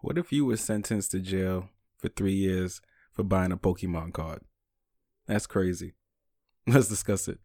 What if you were sentenced to jail for three years for buying a Pokemon card? That's crazy. Let's discuss it.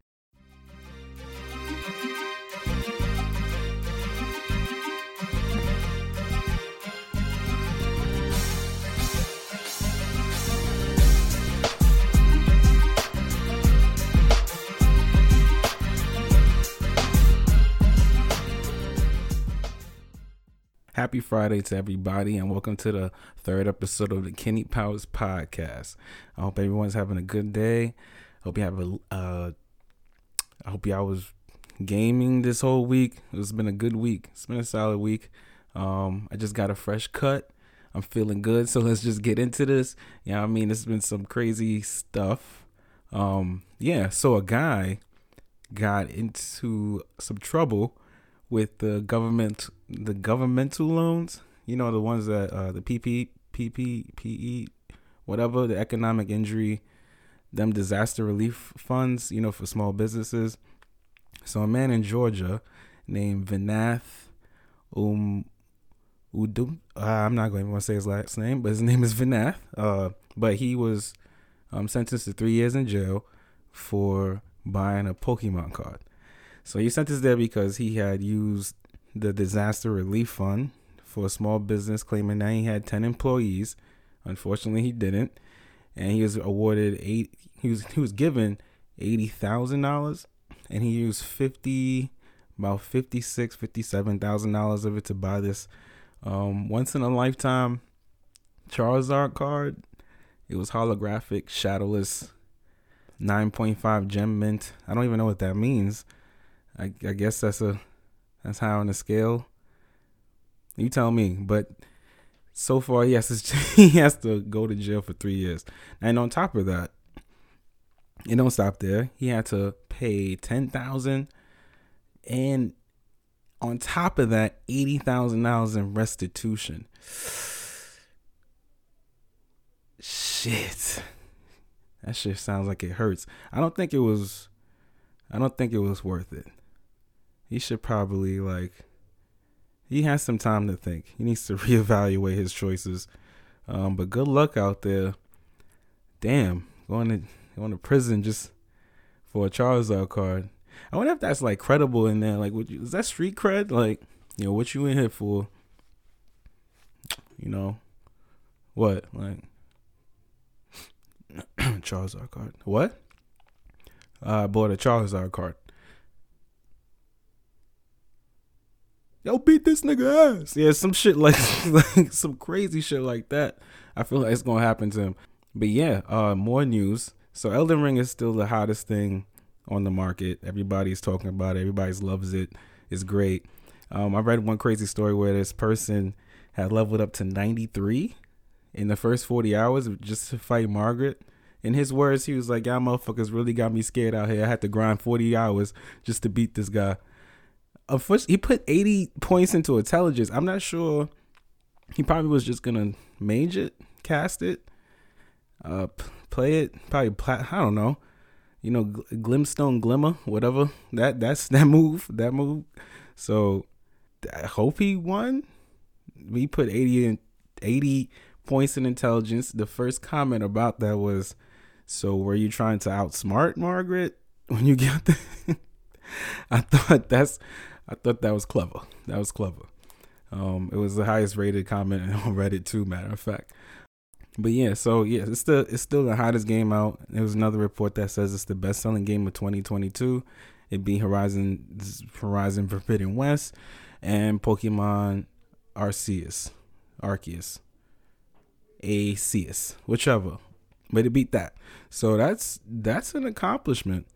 Happy Friday to everybody, and welcome to the third episode of the Kenny Powers podcast. I hope everyone's having a good day. Hope you have a. Uh, I hope y'all was gaming this whole week. It's been a good week. It's been a solid week. Um, I just got a fresh cut. I'm feeling good, so let's just get into this. Yeah, you know I mean, it's been some crazy stuff. Um, yeah, so a guy got into some trouble with the government the governmental loans you know the ones that uh the pp ppe whatever the economic injury them disaster relief funds you know for small businesses so a man in georgia named vinath um Udu, uh, I'm not going to say his last name, but his name is Vinath. Uh, but he was um, sentenced to three years in jail for buying a Pokemon card. So he sent this there because he had used the disaster relief fund for a small business, claiming that he had ten employees. Unfortunately, he didn't, and he was awarded eight. He was he was given eighty thousand dollars, and he used fifty, about fifty six, fifty seven thousand dollars of it to buy this um, once in a lifetime Charizard card. It was holographic, shadowless, 9.5 gem mint. I don't even know what that means. I, I guess that's a that's high on the scale. You tell me, but so far he has to he has to go to jail for three years, and on top of that, it don't stop there. He had to pay ten thousand, and on top of that, eighty thousand dollars in restitution. Shit, that shit sounds like it hurts. I don't think it was. I don't think it was worth it he should probably like he has some time to think. He needs to reevaluate his choices. Um, but good luck out there. Damn, going to going to prison just for a Charizard card. I wonder if that's like credible in there. Like, would you, is that street cred? Like, you know, what you in here for? You know, what like Charizard card? What? Uh, I bought a Charizard card. Yo, beat this nigga ass. Yeah, some shit like, like some crazy shit like that. I feel like it's gonna happen to him. But yeah, uh, more news. So Elden Ring is still the hottest thing on the market. Everybody's talking about it. Everybody loves it. It's great. Um, I read one crazy story where this person had leveled up to 93 in the first 40 hours just to fight Margit. In his words, he was like, "Y'all motherfuckers really got me scared out here. I had to grind 40 hours just to beat this guy." He put 80 points into intelligence. I'm not sure. He probably was just gonna mage it, cast it, uh, play it. Probably pla- I don't know. You know, Glintstone Glimmer, whatever. That that's that move. That move. So I hope he won. We put 80 in, 80 points in intelligence. The first comment about that was, "So were you trying to outsmart Margit when you got there?" I thought that's I thought that was clever. That was clever. Um, it was the highest rated comment on Reddit too. Matter of fact. But yeah, so yeah, it's still it's still the hottest game out. There was another report that says it's the best selling game of 2022. It beat Horizon Horizon Forbidden West and Pokemon Arceus, Arceus, Arceus, whichever. But it beat that. So that's that's an accomplishment,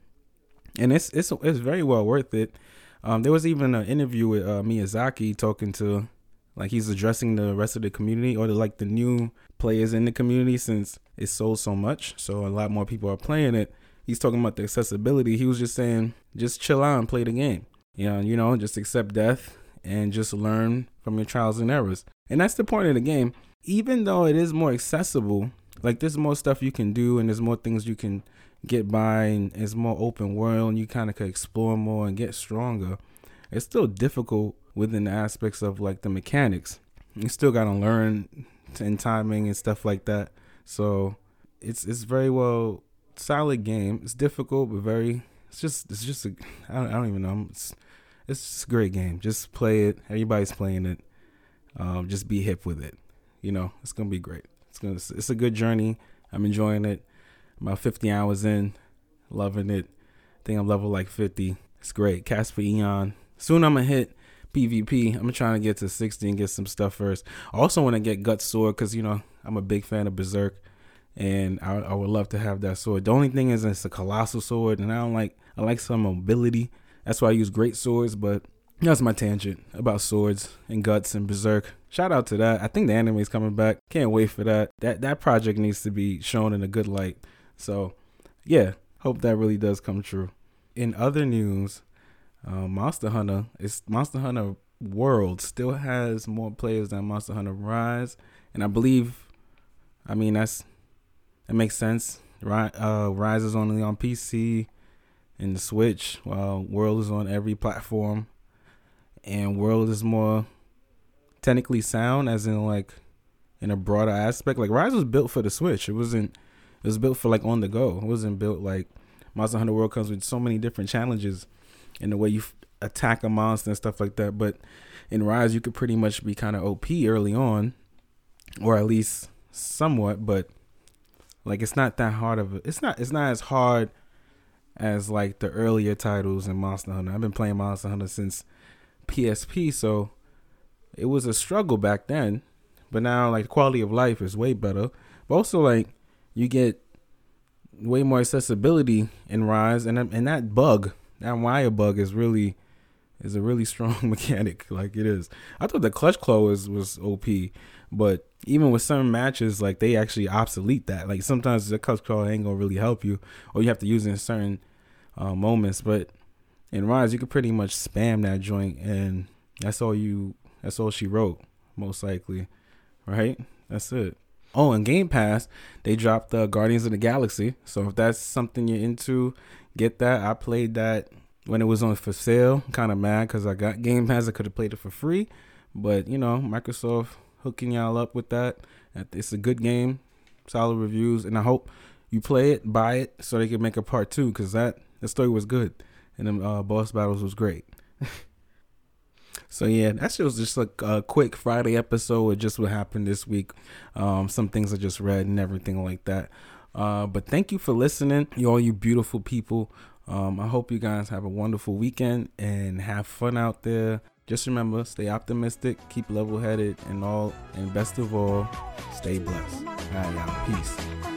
and it's it's it's very well worth it. Um, there was even an interview with uh, Miyazaki talking to, like, he's addressing the rest of the community or the, like the new players in the community since it sold so much. So a lot more people are playing it. He's talking about the accessibility. He was just saying, just chill out and play the game. You know, you know, just accept death and just learn from your trials and errors. And that's the point of the game. Even though it is more accessible, like there's more stuff you can do and there's more things you can get by and it's more open world and you kind of could explore more and get stronger it's still difficult within the aspects of like the mechanics you still gotta learn and timing and stuff like that. So it's it's very well solid game. It's difficult, but very. It's just it's just a. I don't, I don't even know. It's it's just a great game. Just play it. Everybody's playing it. Um, just be hip with it. You know, it's gonna be great. It's gonna. It's a good journey. I'm enjoying it. About 50 hours in, loving it. I think I'm level like 50. It's great. Casper Eon. Soon I'm gonna hit PvP. I'm trying to get to 60 and get some stuff first. I also want to get Gut Sword because you know I'm a big fan of Berserk, and I, I, would love to have that sword. The only thing is it's a colossal sword, and I don't like. I like some mobility. That's why I use great swords, but that's my tangent about swords and guts and berserk. Shout out to that. I think the anime is coming back. Can't wait for that. That that project needs to be shown in a good light. So, yeah, hope that really does come true. In other news, uh, Monster Hunter is Monster Hunter World still has more players than Monster Hunter Rise, and I believe, I mean that's that makes sense. Rise, uh, Rise is only on PC and the Switch, while World is on every platform and World is more technically sound, as in like in a broader aspect. Like Rise was built for the Switch. It wasn't. It was built for like on the go. It wasn't built like Monster Hunter World comes with so many different challenges in the way you f- attack a monster and stuff like that. But in Rise, you could pretty much be kind of OP early on, or at least somewhat. But like it's not that hard of a. It's not. It's not as hard as like the earlier titles in Monster Hunter. I've been playing Monster Hunter since PSP, so it was a struggle back then. But now, like, the quality of life is way better. But also, like, you get way more accessibility in Rise, and and that bug, that wire bug, is really is a really strong mechanic. Like it is. I thought the clutch claw was was OP, but even with some matches, like they actually obsolete that. Like sometimes the clutch claw ain't gonna really help you, or you have to use it in certain uh, moments. But in Rise, you could pretty much spam that joint, and that's all you. That's all she wrote, most likely, right? That's it. Oh, and Game Pass, they dropped the uh, Guardians of the Galaxy. So if that's something you're into, get that. I played that when it was on for sale. Kind of mad because I got Game Pass. I could have played it for free, but you know, Microsoft hooking y'all up with that. It's a good game, solid reviews, and I hope you play it, buy it, so they can make a part two because that the story was good and the uh, boss battles was great. so yeah, that's just just like a quick Friday episode of just what happened this week. Um, some things I just read and everything like that. Uh, but thank you for listening, you all you beautiful people. Um, I hope you guys have a wonderful weekend and have fun out there. Just remember, stay optimistic, keep level headed, and all, and best of all, stay blessed. All right, y'all. Peace.